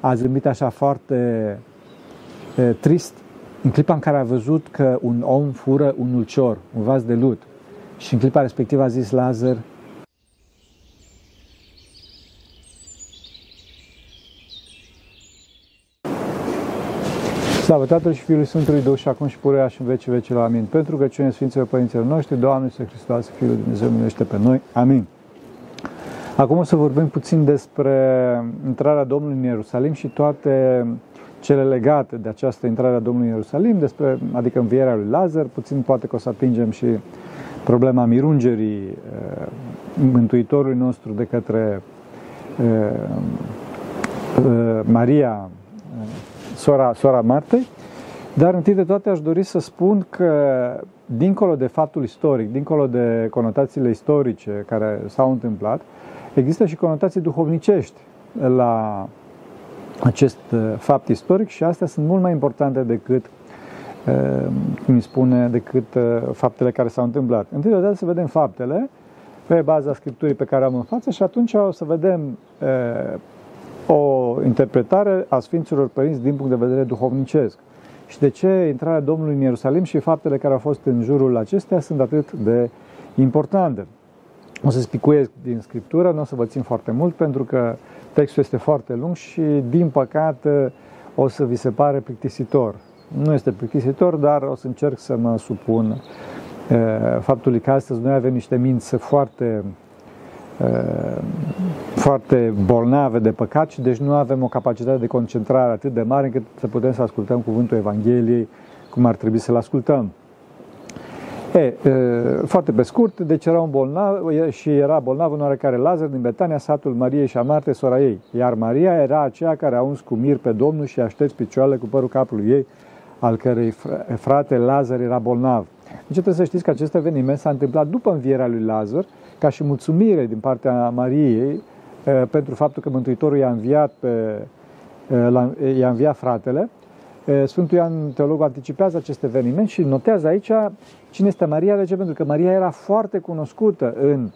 a zâmbit așa foarte e, trist în clipa în care a văzut că un om fură un ulcior, un vas de lut. Și în clipa respectivă a zis Lazar, Slavă Tatălui și Fiului Sfântului Duh și acum și purea și în vecii vecilor. Amin. Pentru că cine Sfinților Părinților noștri, Doamne să Hristos, Fiul Dumnezeu, miluiește pe noi. Amin. Acum o să vorbim puțin despre intrarea Domnului în Ierusalim și toate cele legate de această intrare a Domnului în Ierusalim, despre, adică învierea lui Lazar, puțin poate că o să atingem și problema mirungerii uh, Mântuitorului nostru de către uh, uh, Maria, sora, sora Martei, dar întâi de toate aș dori să spun că dincolo de faptul istoric, dincolo de conotațiile istorice care s-au întâmplat, există și conotații duhovnicești la acest fapt istoric și astea sunt mult mai importante decât cum îi spune, decât faptele care s-au întâmplat. Întâi de toate să vedem faptele pe baza scripturii pe care am în față și atunci o să vedem o interpretare a Sfinților Părinți din punct de vedere duhovnicesc. Și de ce intrarea Domnului în Ierusalim și faptele care au fost în jurul acestea sunt atât de importante. O să spicuiesc din Scriptură, nu o să vă țin foarte mult pentru că textul este foarte lung și, din păcate, o să vi se pare plictisitor. Nu este plictisitor, dar o să încerc să mă supun faptului că astăzi noi avem niște minți foarte foarte bolnave de păcat și deci nu avem o capacitate de concentrare atât de mare încât să putem să ascultăm cuvântul Evangheliei cum ar trebui să-l ascultăm. E, foarte pe scurt, deci era un bolnav și era bolnav un oarecare Lazar din Betania, satul Mariei și a Marte, sora ei. Iar Maria era aceea care a uns cu mir pe Domnul și a șters picioarele cu părul capului ei, al cărei frate Lazar era bolnav. Deci trebuie să știți că acest eveniment s-a întâmplat după învierea lui Lazar, ca și mulțumire din partea Mariei pentru faptul că Mântuitorul i-a înviat, pe, i-a înviat fratele. Sfântul Ioan Teologul anticipează acest eveniment și notează aici cine este Maria. De ce? Pentru că Maria era foarte cunoscută în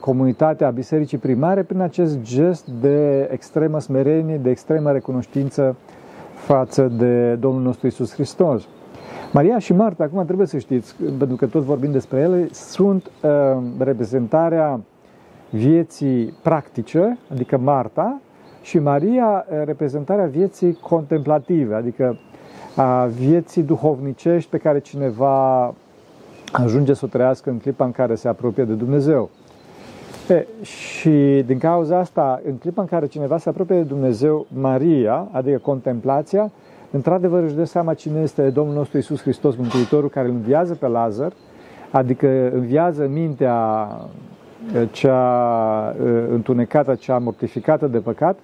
comunitatea Bisericii Primare prin acest gest de extremă smerenie, de extremă recunoștință față de Domnul nostru Isus Hristos. Maria și Marta, acum trebuie să știți, pentru că tot vorbim despre ele, sunt uh, reprezentarea vieții practice, adică Marta, și Maria uh, reprezentarea vieții contemplative, adică a vieții duhovnicești pe care cineva ajunge să o trăiască în clipa în care se apropie de Dumnezeu. E, și din cauza asta, în clipa în care cineva se apropie de Dumnezeu, Maria, adică contemplația, într-adevăr își dă seama cine este Domnul nostru Isus Hristos, Mântuitorul, care îl înviază pe Lazar, adică înviază mintea cea întunecată, cea mortificată de păcat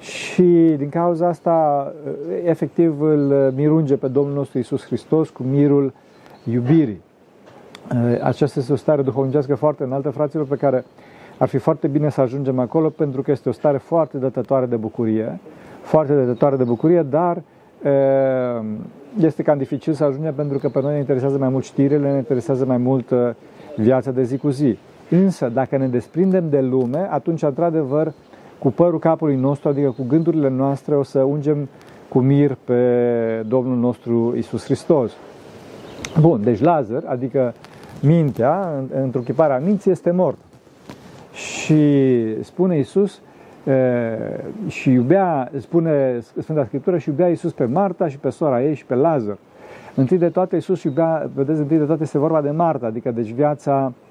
și din cauza asta efectiv îl mirunge pe Domnul nostru Isus Hristos cu mirul iubirii. Aceasta este o stare duhovnicească foarte înaltă, fraților, pe care ar fi foarte bine să ajungem acolo pentru că este o stare foarte dătătoare de bucurie, foarte dătătoare de bucurie, dar este cam dificil să ajungem pentru că pe noi ne interesează mai mult știrile, ne interesează mai mult viața de zi cu zi. Însă, dacă ne desprindem de lume, atunci, într-adevăr, cu părul capului nostru, adică cu gândurile noastre, o să ungem cu mir pe Domnul nostru Isus Hristos. Bun, deci Lazar, adică mintea, într-o minții, este mort. Și spune Isus, și iubea, spune Sfânta Scriptură, și iubea Iisus pe Marta și pe sora ei și pe Lazar. Întâi de toate Iisus iubea, vedeți, întâi de toate este vorba de Marta, adică deci viața e,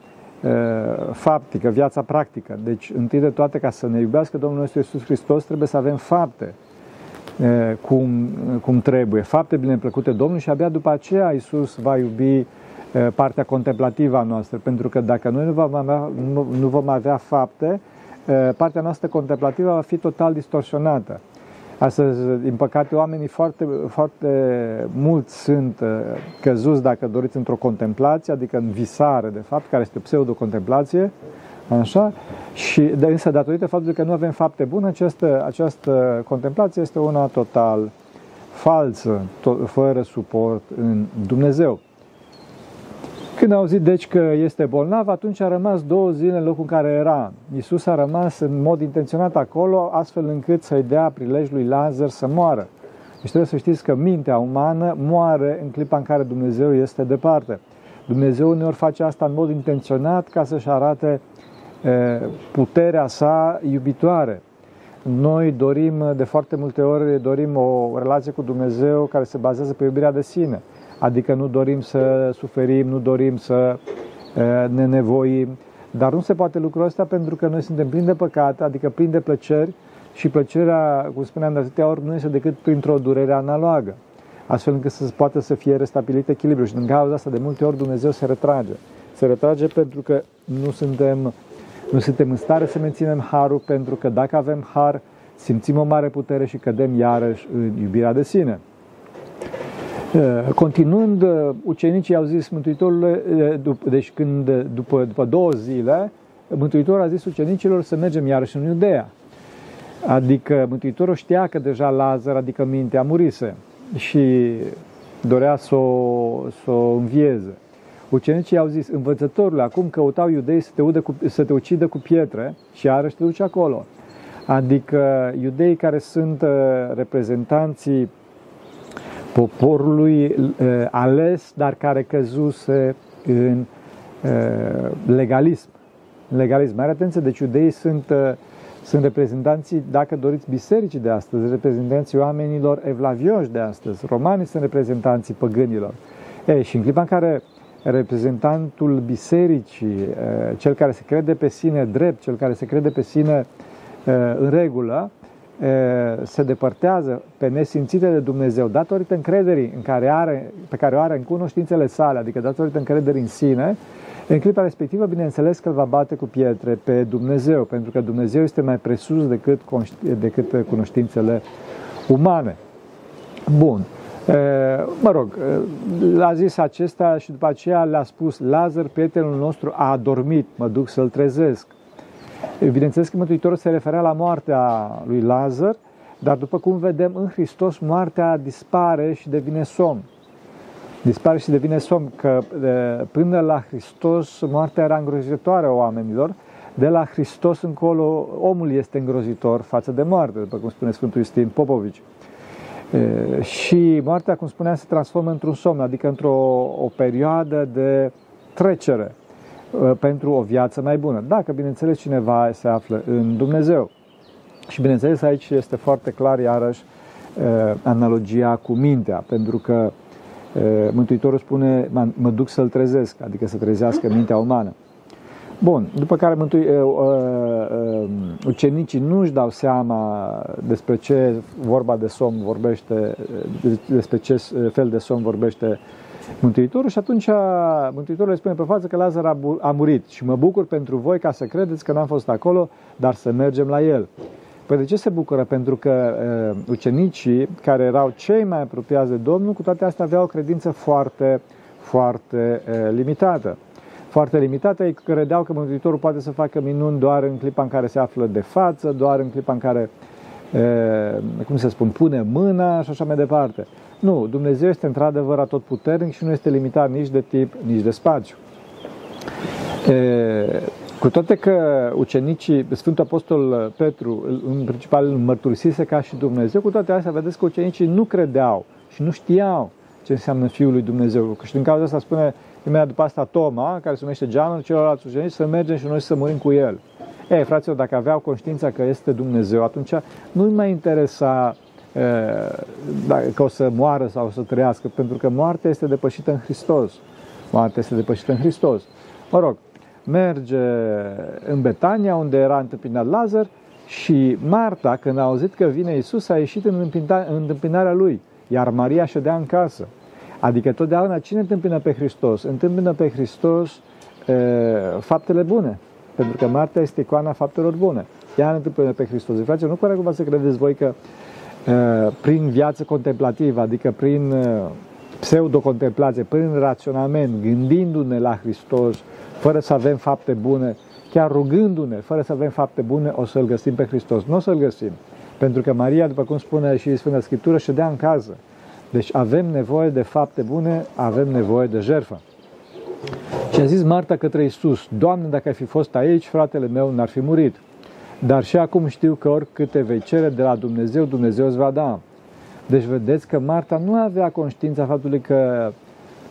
faptică, viața practică. Deci întâi de toate ca să ne iubească Domnul nostru Iisus Hristos trebuie să avem fapte e, cum, cum trebuie, fapte bine plăcute Domnului și abia după aceea Iisus va iubi e, partea contemplativă a noastră, pentru că dacă noi nu vom avea, nu, nu vom avea fapte, Eh, partea noastră contemplativă va fi total distorsionată. Astăzi, din păcate, oamenii foarte, foarte mulți sunt eh, căzuți, dacă doriți, într-o contemplație, adică în visare, de fapt, care este pseudo-contemplație, așa, și de, însă datorită faptului că nu avem fapte bune, această, această contemplație este una total falsă, to- fără suport în Dumnezeu. Când a auzit deci că este bolnav, atunci a rămas două zile în locul în care era. Iisus a rămas în mod intenționat acolo, astfel încât să-i dea prilej lui Lazar să moară. Deci trebuie să știți că mintea umană moare în clipa în care Dumnezeu este departe. Dumnezeu uneori face asta în mod intenționat ca să-și arate puterea sa iubitoare. Noi dorim, de foarte multe ori, dorim o relație cu Dumnezeu care se bazează pe iubirea de sine. Adică nu dorim să suferim, nu dorim să ne nevoim, dar nu se poate lucrul ăsta pentru că noi suntem plini de păcat, adică plini de plăceri și plăcerea, cum spuneam de atâtea ori, nu este decât printr-o durere analogă, astfel încât să poată să fie restabilit echilibru. Și din cauza asta, de multe ori, Dumnezeu se retrage. Se retrage pentru că nu suntem, nu suntem în stare să menținem harul, pentru că dacă avem har, simțim o mare putere și cădem iarăși în iubirea de sine. Eh, continuând, eh, ucenicii au zis Mântuitorul, eh, deci când, după, după două zile, Mântuitorul a zis ucenicilor să mergem iarăși în Iudea. Adică Mântuitorul știa că deja Lazar, adică mintea, murise și dorea să o, să o învieze. Ucenicii au zis, învățătorule, acum căutau iudei să te, udă cu, să te ucidă cu pietre și iarăși te duci acolo. Adică iudei care sunt reprezentanții poporului uh, ales, dar care căzuse în uh, legalism. Legalism. Mare atenție, deci iudeii sunt, uh, sunt reprezentanții, dacă doriți, bisericii de astăzi, reprezentanții oamenilor evlavioși de astăzi. Romanii sunt reprezentanții păgânilor. E, și în clipa în care reprezentantul bisericii, cel care se crede pe sine drept, cel care se crede pe sine în regulă, se depărtează pe nesimțite de Dumnezeu datorită încrederii în care are, pe care o are în cunoștințele sale, adică datorită încrederii în sine, în clipa respectivă, bineînțeles că îl va bate cu pietre pe Dumnezeu, pentru că Dumnezeu este mai presus decât, decât cunoștințele umane. Bun. Mă rog, l-a zis acesta și după aceea le-a spus, Lazar, prietenul nostru, a adormit, mă duc să-l trezesc. Bineînțeles că Mântuitorul se referea la moartea lui Lazar, dar după cum vedem, în Hristos moartea dispare și devine somn. Dispare și devine somn, că până la Hristos moartea era îngrozitoare a oamenilor, de la Hristos încolo omul este îngrozitor față de moarte, după cum spune Sfântul Iustin Popovici. Și moartea, cum spuneam, se transformă într-un somn, adică într-o o perioadă de trecere Uh, pentru o viață mai bună. Dacă, bineînțeles, cineva se află în Dumnezeu. Și, bineînțeles, aici este foarte clar, iarăși, uh, analogia cu mintea, pentru că uh, Mântuitorul spune, mă duc să-l trezesc, adică să trezească mintea umană. Bun, după care mântui, ucenicii nu își dau seama despre ce vorba de somn vorbește, despre ce fel de somn vorbește Mântuitorul și atunci Mântuitorul le spune pe față că Lazar a, a murit și mă bucur pentru voi ca să credeți că n-am fost acolo, dar să mergem la el. Păi de ce se bucură? Pentru că uh, ucenicii care erau cei mai apropiați de Domnul, cu toate astea aveau o credință foarte, foarte uh, limitată. Foarte limitată, ei credeau că Mântuitorul poate să facă minuni doar în clipa în care se află de față, doar în clipa în care, uh, cum se spun, pune mâna și așa mai departe. Nu, Dumnezeu este într-adevăr atotputernic și nu este limitat nici de tip, nici de spațiu. E, cu toate că ucenicii, Sfântul Apostol Petru, în principal îl mărturisise ca și Dumnezeu, cu toate astea vedeți că ucenicii nu credeau și nu știau ce înseamnă Fiul lui Dumnezeu. Și din cauza asta spune imediat după asta Toma, care se numește Geanul, celorlalți ucenici, să mergem și noi să murim cu el. Ei, fraților, dacă aveau conștiința că este Dumnezeu, atunci nu-i mai interesa că o să moară sau o să trăiască, pentru că moartea este depășită în Hristos. Moartea este depășită în Hristos. Mă rog, merge în Betania, unde era întâmpinat Lazar, și Marta, când a auzit că vine Isus, a ieșit în întâmpinarea lui, iar Maria ședea în casă. Adică totdeauna cine întâmpină pe Hristos? Întâmpină pe Hristos e, faptele bune. Pentru că Marta este icoana faptelor bune. Ea întâmpină pe Hristos. Frate, nu pare cumva să credeți voi că Uh, prin viață contemplativă, adică prin uh, pseudo-contemplație, prin raționament, gândindu-ne la Hristos, fără să avem fapte bune, chiar rugându-ne, fără să avem fapte bune, o să-L găsim pe Hristos. Nu o să-L găsim. Pentru că Maria, după cum spune și Sfânta Scriptură, ședea în casă. Deci avem nevoie de fapte bune, avem nevoie de jertfă. Și a zis Marta către Iisus, Doamne, dacă ai fi fost aici, fratele meu n-ar fi murit. Dar și acum știu că oricât te vei cere de la Dumnezeu, Dumnezeu îți va da. Deci vedeți că Marta nu avea conștiința faptului că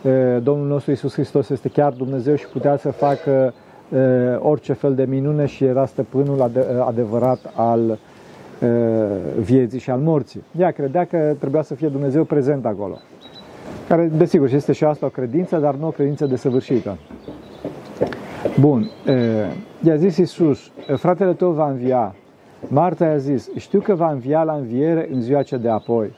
e, Domnul nostru Iisus Hristos este chiar Dumnezeu și putea să facă e, orice fel de minune și era stăpânul ade- adevărat al e, vieții și al morții. Ea credea că trebuia să fie Dumnezeu prezent acolo. Care, desigur, este și asta o credință, dar nu o credință desăvârșită. Bun, i-a zis Iisus, fratele tău va învia. Marta i-a zis, știu că va învia la înviere în ziua ce de apoi.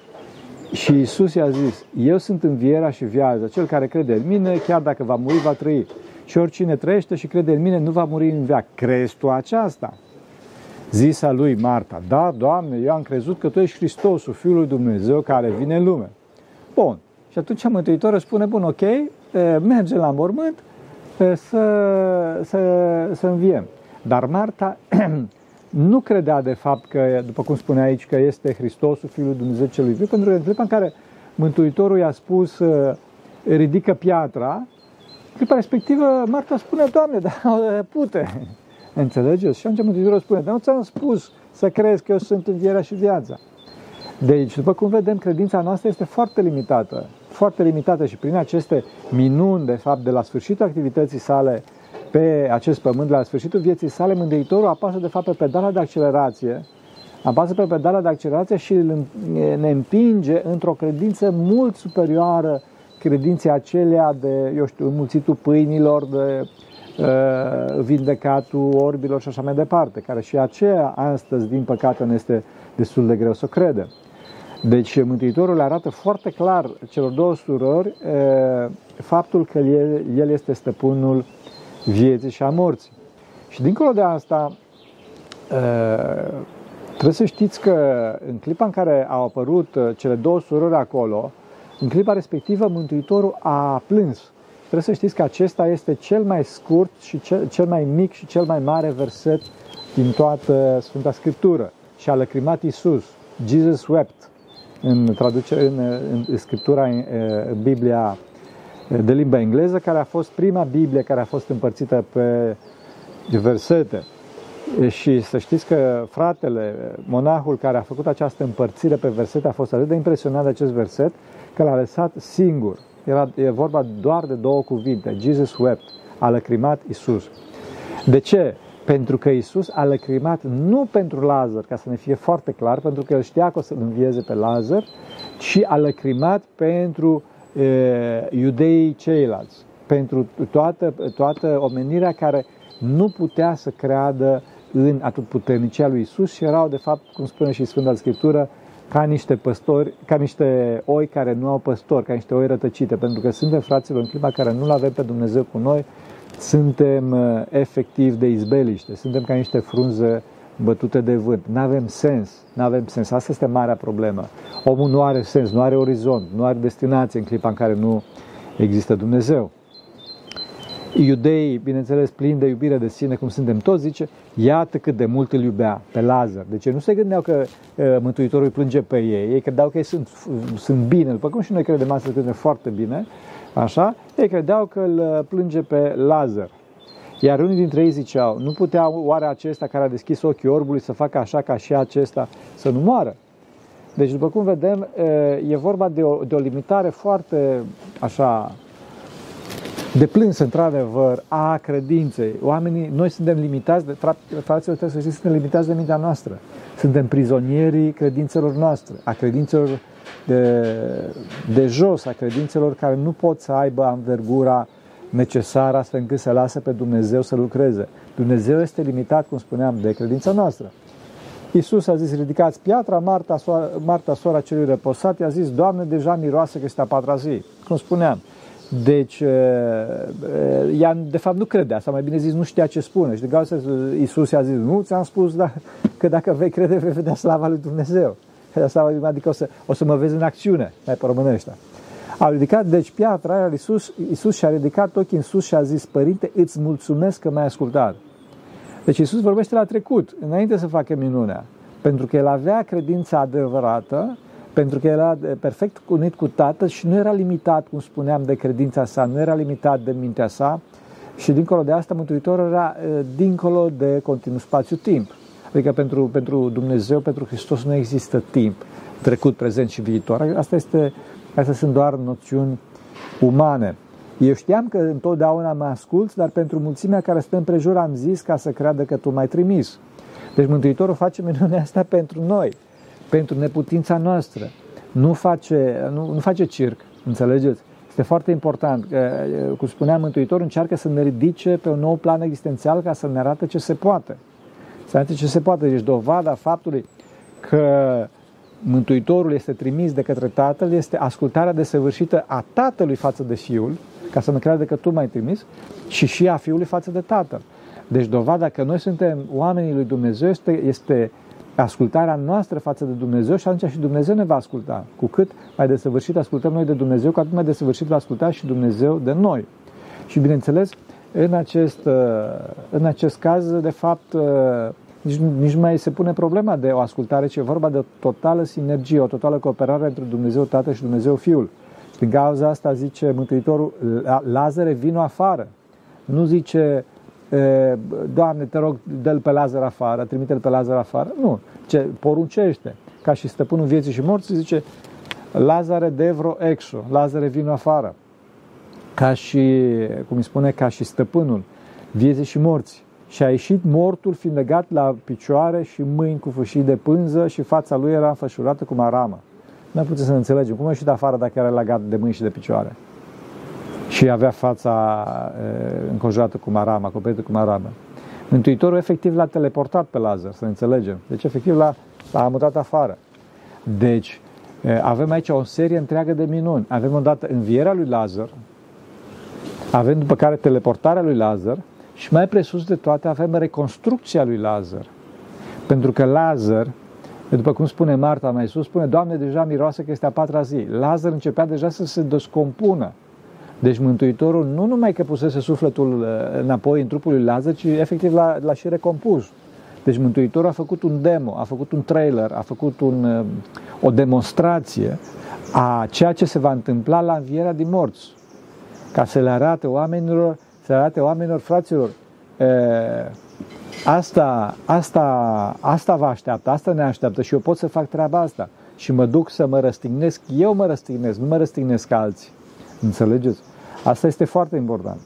Și Iisus i-a zis, eu sunt învierea și viața, cel care crede în mine, chiar dacă va muri, va trăi. Și oricine trăiește și crede în mine, nu va muri în veac. Crezi tu aceasta? Zisa lui Marta, da, Doamne, eu am crezut că Tu ești Hristosul, Fiul lui Dumnezeu, care vine în lume. Bun. Și atunci Mântuitorul spune, bun, ok, mergem la mormânt, să, să, să înviem. Dar Marta nu credea de fapt că, după cum spune aici, că este Hristosul, Fiul lui Dumnezeu celui viu, pentru că în clipa în care Mântuitorul i-a spus ridică piatra, în clipa respectivă Marta spune, Doamne, dar pute, înțelegeți? Și atunci Mântuitorul spune, dar nu ți-am spus să crezi că eu sunt învierea și viața. Deci, după cum vedem, credința noastră este foarte limitată foarte limitată și prin aceste minuni, de fapt, de la sfârșitul activității sale pe acest pământ, la sfârșitul vieții sale, Mântuitorul apasă, de fapt, pe pedala de accelerație, apasă pe pedala de accelerație și ne împinge într-o credință mult superioară credinței acelea de, eu știu, înmulțitul pâinilor, de uh, vindecatul orbilor și așa mai departe, care și aceea astăzi, din păcate, ne este destul de greu să credem. Deci Mântuitorul le arată foarte clar celor două surori faptul că el, el este stăpânul vieții și a morții. Și dincolo de asta, trebuie să știți că în clipa în care au apărut cele două surori acolo, în clipa respectivă Mântuitorul a plâns. Trebuie să știți că acesta este cel mai scurt și cel, cel mai mic și cel mai mare verset din toată Sfânta Scriptură. Și a lăcrimat Iisus. Jesus wept în, traducere, în, în scriptura în, în Biblia de limba engleză, care a fost prima Biblie care a fost împărțită pe versete. Și să știți că fratele, monahul care a făcut această împărțire pe versete a fost atât de impresionat de acest verset că l-a lăsat singur. Era, e vorba doar de două cuvinte. Jesus wept. A lăcrimat Isus. De ce? Pentru că Isus a lăcrimat nu pentru Lazar, ca să ne fie foarte clar, pentru că el știa că o să-l învieze pe Lazar, ci a lăcrimat pentru e, iudeii ceilalți, pentru toată, toată omenirea care nu putea să creadă în atotputernicia lui Isus și erau, de fapt, cum spune și Sfânta Scriptură, ca niște păstori, ca niște oi care nu au păstori, ca niște oi rătăcite, pentru că suntem fraților în clipa care nu-L avem pe Dumnezeu cu noi, suntem uh, efectiv de izbeliște, suntem ca niște frunze bătute de vânt. Nu avem sens, nu avem sens. Asta este marea problemă. Omul nu are sens, nu are orizont, nu are destinație în clipa în care nu există Dumnezeu. Iudeii, bineînțeles, plini de iubire de sine, cum suntem toți, zice, iată cât de mult îl iubea pe Lazar. Deci nu se gândeau că uh, Mântuitorul îi plânge pe ei, ei credeau că ei sunt, sunt bine, după cum și noi credem astăzi că foarte bine, Așa? Ei credeau că îl uh, plânge pe Lazar. Iar unii dintre ei ziceau, nu putea oare acesta care a deschis ochii orbului să facă așa ca și acesta să nu moară? Deci, după cum vedem, uh, e vorba de o, de o limitare foarte așa de plâns, într-adevăr, a credinței. Oamenii, noi suntem limitați, de, fraților, trebuie să știți, suntem limitați de mintea noastră. Suntem prizonierii credințelor noastre, a credințelor de, de jos a credințelor care nu pot să aibă anvergura necesară astfel încât să lasă pe Dumnezeu să lucreze. Dumnezeu este limitat, cum spuneam, de credința noastră. Iisus a zis, ridicați piatra, Marta, soara, Marta, sora celui reposat, i-a zis, Doamne, deja miroase că este a patra zi. Cum spuneam, deci, ea de fapt nu credea, sau mai bine zis, nu știa ce spune. Și de cauza Iisus i-a zis, nu ți-am spus da, că dacă vei crede, vei vedea slava lui Dumnezeu adică o să, o să mă vezi în acțiune, mai pe românește. A ridicat, deci piatra aia, Iisus, Iisus și-a ridicat ochii în sus și a zis, Părinte, îți mulțumesc că m-ai ascultat. Deci Iisus vorbește la trecut, înainte să facă minunea. Pentru că el avea credința adevărată, pentru că era perfect unit cu Tatăl și nu era limitat, cum spuneam, de credința sa, nu era limitat de mintea sa, Și dincolo de asta, Mântuitorul era dincolo de continuu spațiu-timp. Adică pentru, pentru Dumnezeu, pentru Hristos nu există timp, trecut, prezent și viitor. Asta este, astea sunt doar noțiuni umane. Eu știam că întotdeauna mă ascult, dar pentru mulțimea care stă împrejur am zis ca să creadă că tu m-ai trimis. Deci Mântuitorul face minunea asta pentru noi, pentru neputința noastră. Nu face, nu, nu face circ, înțelegeți? Este foarte important. Cum spunea Mântuitorul, încearcă să ne ridice pe un nou plan existențial ca să ne arate ce se poate. Să arate ce se poate. Deci dovada faptului că Mântuitorul este trimis de către Tatăl este ascultarea desăvârșită a Tatălui față de Fiul, ca să nu creadă că tu m-ai trimis, și și a Fiului față de Tatăl. Deci dovada că noi suntem oamenii lui Dumnezeu este, este ascultarea noastră față de Dumnezeu și atunci și Dumnezeu ne va asculta. Cu cât mai desăvârșit ascultăm noi de Dumnezeu, cu atât mai desăvârșit va asculta și Dumnezeu de noi. Și bineînțeles, în acest, în acest caz, de fapt, nici, nici nu mai se pune problema de o ascultare, ci e vorba de o totală sinergie, o totală cooperare între Dumnezeu Tatăl și Dumnezeu Fiul. Și din cauza asta zice Mântuitorul, Lazare, vino afară. Nu zice, Doamne, te rog, dă-l pe Lazar afară, trimite-l pe Lazar afară. Nu, ce poruncește. Ca și stăpânul vieții și morții zice, Lazare devro exo, Lazare vino afară. Ca și, cum îi spune, ca și stăpânul vieții și morții. Și a ieșit mortul fiind legat la picioare și mâini cu fâșii de pânză și fața lui era înfășurată cu maramă. Nu putem să ne înțelegem. Cum a ieșit afară dacă era legat de mâini și de picioare? Și avea fața e, înconjurată cu maramă, acoperită cu maramă. Mântuitorul efectiv l-a teleportat pe Lazar, să ne înțelegem. Deci efectiv l-a, l-a mutat afară. Deci avem aici o serie întreagă de minuni. Avem odată învierea lui Lazar, avem după care teleportarea lui Lazar și mai presus de toate avem reconstrucția lui Lazar. Pentru că Lazar, după cum spune Marta mai sus, spune, Doamne, deja miroase că este a patra zi. Lazar începea deja să se descompună. Deci Mântuitorul nu numai că pusese sufletul uh, înapoi în trupul lui Lazar, ci efectiv l-a, l-a și recompus. Deci Mântuitorul a făcut un demo, a făcut un trailer, a făcut un, uh, o demonstrație a ceea ce se va întâmpla la învierea din morți. Ca să le arate oamenilor, să le arate oamenilor, fraților, e, asta, asta, asta vă așteaptă, asta ne așteaptă și eu pot să fac treaba asta. Și mă duc să mă răstignesc, eu mă răstignesc, nu mă răstignesc alții. Înțelegeți? Asta este foarte important.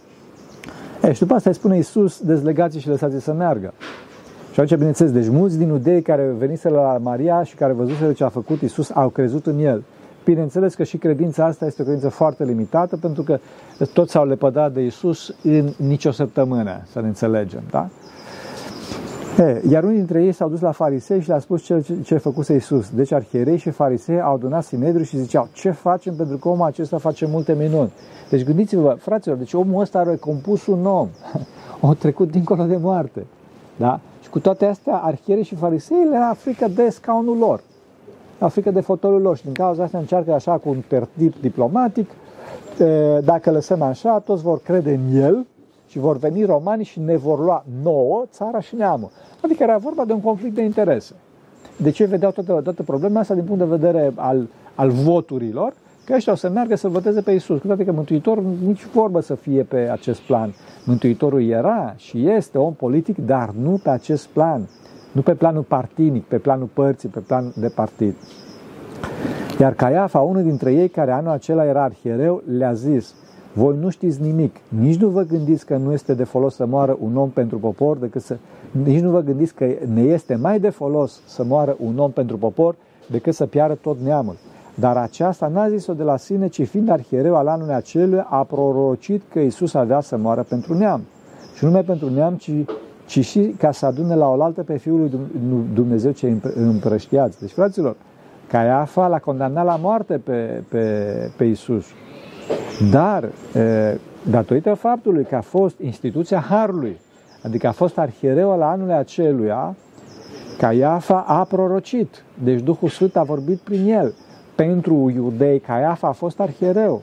E, și după asta îi spune Iisus, dezlegați și lăsați să meargă. Și atunci, bineînțeles, deci mulți din udei care venise la Maria și care văzuseră ce a făcut Iisus au crezut în El. Bineînțeles că și credința asta este o credință foarte limitată, pentru că toți s-au lepădat de Iisus în nicio săptămână, să ne înțelegem, da? E, iar unii dintre ei s-au dus la farisei și le-a spus ce, ce, ce făcuse Iisus. Deci arhierei și farisei au adunat Sinedriu și ziceau, ce facem pentru că omul acesta face multe minuni. Deci gândiți-vă, fraților, deci omul ăsta a recompus un om, a trecut dincolo de moarte. Da? Și cu toate astea, arhierei și farisei le era frică de scaunul lor, le frică de fotolul lor și din cauza asta încearcă așa cu un tertip diplomatic, dacă lăsăm așa, toți vor crede în el și vor veni romanii și ne vor lua nouă țara și neamul. Adică era vorba de un conflict de interese. De ce vedeau toată, toată problema asta din punct de vedere al, al voturilor? Că ăștia o să meargă să voteze pe Isus. Cu toate că Mântuitorul nici vorbă să fie pe acest plan. Mântuitorul era și este om politic, dar nu pe acest plan. Nu pe planul partinic, pe planul părții, pe plan de partid. Iar Caiafa, unul dintre ei care anul acela era arhiereu, le-a zis, voi nu știți nimic, nici nu vă gândiți că nu este de folos să moară un om pentru popor, decât să, nici nu vă gândiți că ne este mai de folos să moară un om pentru popor decât să piară tot neamul. Dar aceasta n-a zis-o de la sine, ci fiind arhiereu al anului acelui, a prorocit că Isus avea să moară pentru neam. Și nu numai pentru neam, ci, ci și ca să adune la oaltă pe Fiul lui Dumnezeu cei împrăștiați. Deci, fraților, Caiafa l-a condamnat la moarte pe, pe, pe Isus. Dar, datorită faptului că a fost instituția Harului, adică a fost arhiereu la anului aceluia, Caiafa a prorocit. Deci Duhul Sfânt a vorbit prin el. Pentru iudei, Caiafa a fost arhiereu.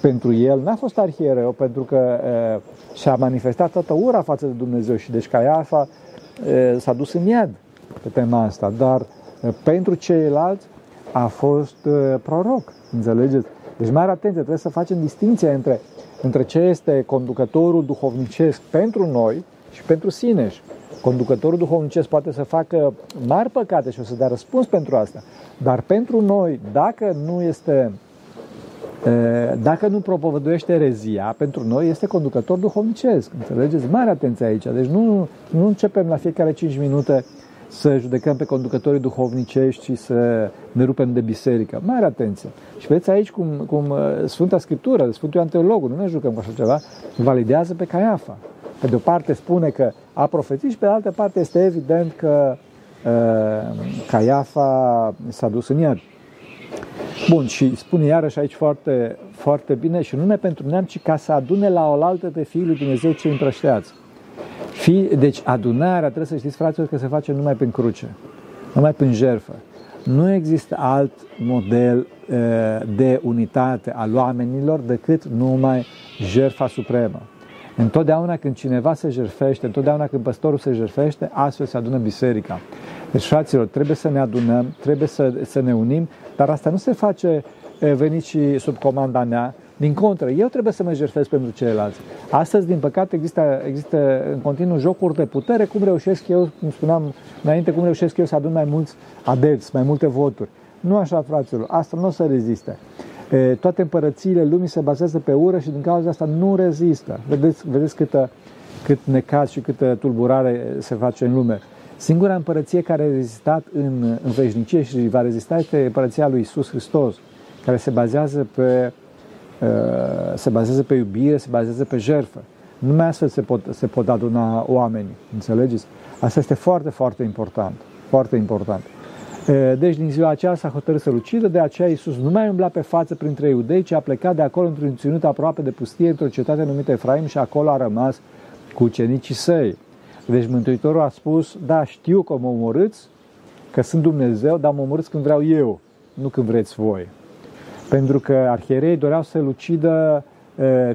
Pentru el n-a fost arhiereu, pentru că e, și-a manifestat toată ura față de Dumnezeu și deci Caiafa e, s-a dus în iad pe tema asta. Dar e, pentru ceilalți a fost e, proroc, înțelegeți? Deci mare atenție, trebuie să facem distinția între între ce este conducătorul duhovnicesc pentru noi și pentru sineși. Conducătorul duhovnicesc poate să facă mari păcate și o să dea răspuns pentru asta. Dar pentru noi, dacă nu este dacă nu propovăduiește rezia, pentru noi este conducător duhovnicesc. Înțelegeți? Mare atenție aici. Deci nu, nu începem la fiecare 5 minute să judecăm pe conducătorii duhovnicești și să ne rupem de biserică. Mare atenție. Și vedeți aici cum, cum Sfânta Scriptură, Sfântul Ioan Teologul, nu ne jucăm cu așa ceva, validează pe Caiafa. Pe de o parte spune că a profețit și pe de altă parte este evident că uh, Caiafa s-a dus în iad. Bun, și spune iarăși aici foarte, foarte bine și nu numai pentru neam, ci ca să adune la oaltă pe Fiul lui Dumnezeu ce împrășteați. Fi, deci adunarea, trebuie să știți, fraților, că se face numai prin cruce, numai prin jerfă. Nu există alt model uh, de unitate al oamenilor decât numai jerfa supremă. Întotdeauna când cineva se jerfește, întotdeauna când păstorul se jerfește, astfel se adună biserica. Deci, fraților, trebuie să ne adunăm, trebuie să, să ne unim, dar asta nu se face veniți și sub comanda mea, din contră, eu trebuie să mă jertfesc pentru ceilalți. Astăzi, din păcate, există, există în continuu jocuri de putere, cum reușesc eu, cum spuneam înainte, cum reușesc eu să adun mai mulți adepți, mai multe voturi. Nu așa, fraților, asta nu o să reziste. E, toate împărățiile lumii se bazează pe ură și din cauza asta nu rezistă. Vedeți, vedeți câtă, cât necaz și câtă tulburare se face în lume. Singura împărăție care a rezistat în, în veșnicie și va rezista este împărăția lui Isus Hristos, care se bazează pe, uh, se bazează pe iubire, se bazează pe jertfă. Numai astfel se pot, se pot aduna oamenii, înțelegeți? Asta este foarte, foarte important, foarte important. Uh, deci din ziua aceea s-a hotărât să-l ucidă, de aceea Iisus nu mai umbla pe față printre iudei, ci a plecat de acolo într-un ținut aproape de pustie, într-o cetate numită Efraim și acolo a rămas cu ucenicii săi. Deci Mântuitorul a spus, da, știu că mă omorâți, că sunt Dumnezeu, dar mă omorâți când vreau eu, nu când vreți voi. Pentru că arhierei doreau să-l ucidă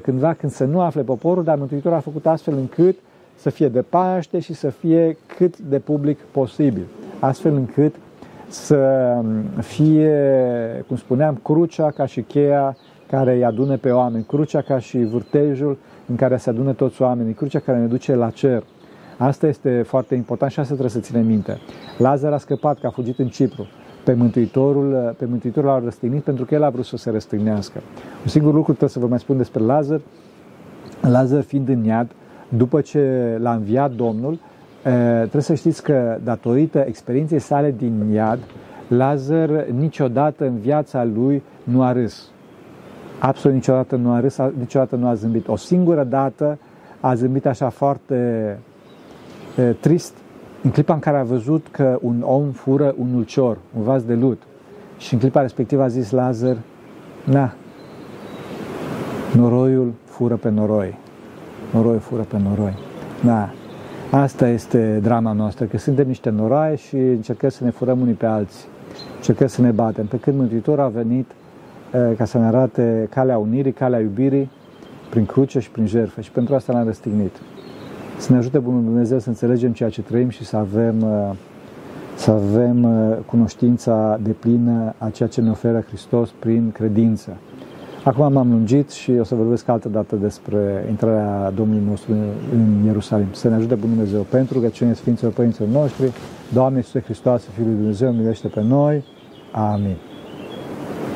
cândva când să nu afle poporul, dar Mântuitorul a făcut astfel încât să fie de Paște și să fie cât de public posibil. Astfel încât să fie, cum spuneam, crucea ca și cheia care îi adune pe oameni, crucea ca și vârtejul în care se adună toți oamenii, crucea care ne duce la cer. Asta este foarte important și asta trebuie să ținem minte. Lazar a scăpat, că a fugit în Cipru. Pe Mântuitorul, pe Mântuitorul l-a răstignit pentru că el a vrut să se răstignească. Un singur lucru trebuie să vă mai spun despre Lazar. Lazar fiind în iad, după ce l-a înviat Domnul, trebuie să știți că datorită experienței sale din iad, Lazar niciodată în viața lui nu a râs. Absolut niciodată nu a râs, niciodată nu a zâmbit. O singură dată a zâmbit așa foarte trist în clipa în care a văzut că un om fură un ulcior, un vas de lut. Și în clipa respectivă a zis Lazar, na, noroiul fură pe noroi. Noroi fură pe noroi. Da, asta este drama noastră, că suntem niște noroaie și încercăm să ne furăm unii pe alții. Încercăm să ne batem. Pe când Mântuitorul a venit ca să ne arate calea unirii, calea iubirii, prin cruce și prin jertfă. Și pentru asta l-am răstignit. Să ne ajute Bunul Dumnezeu să înțelegem ceea ce trăim și să avem, uh, să avem uh, cunoștința de plină a ceea ce ne oferă Hristos prin credință. Acum m-am lungit și o să vorbesc altă dată despre intrarea Domnului nostru în Ierusalim. Să ne ajute Bunul Dumnezeu pentru că cine Sfinților Părinților noștri, Doamne Iisuse Hristos, Fiul lui Dumnezeu, milește pe noi. Amin.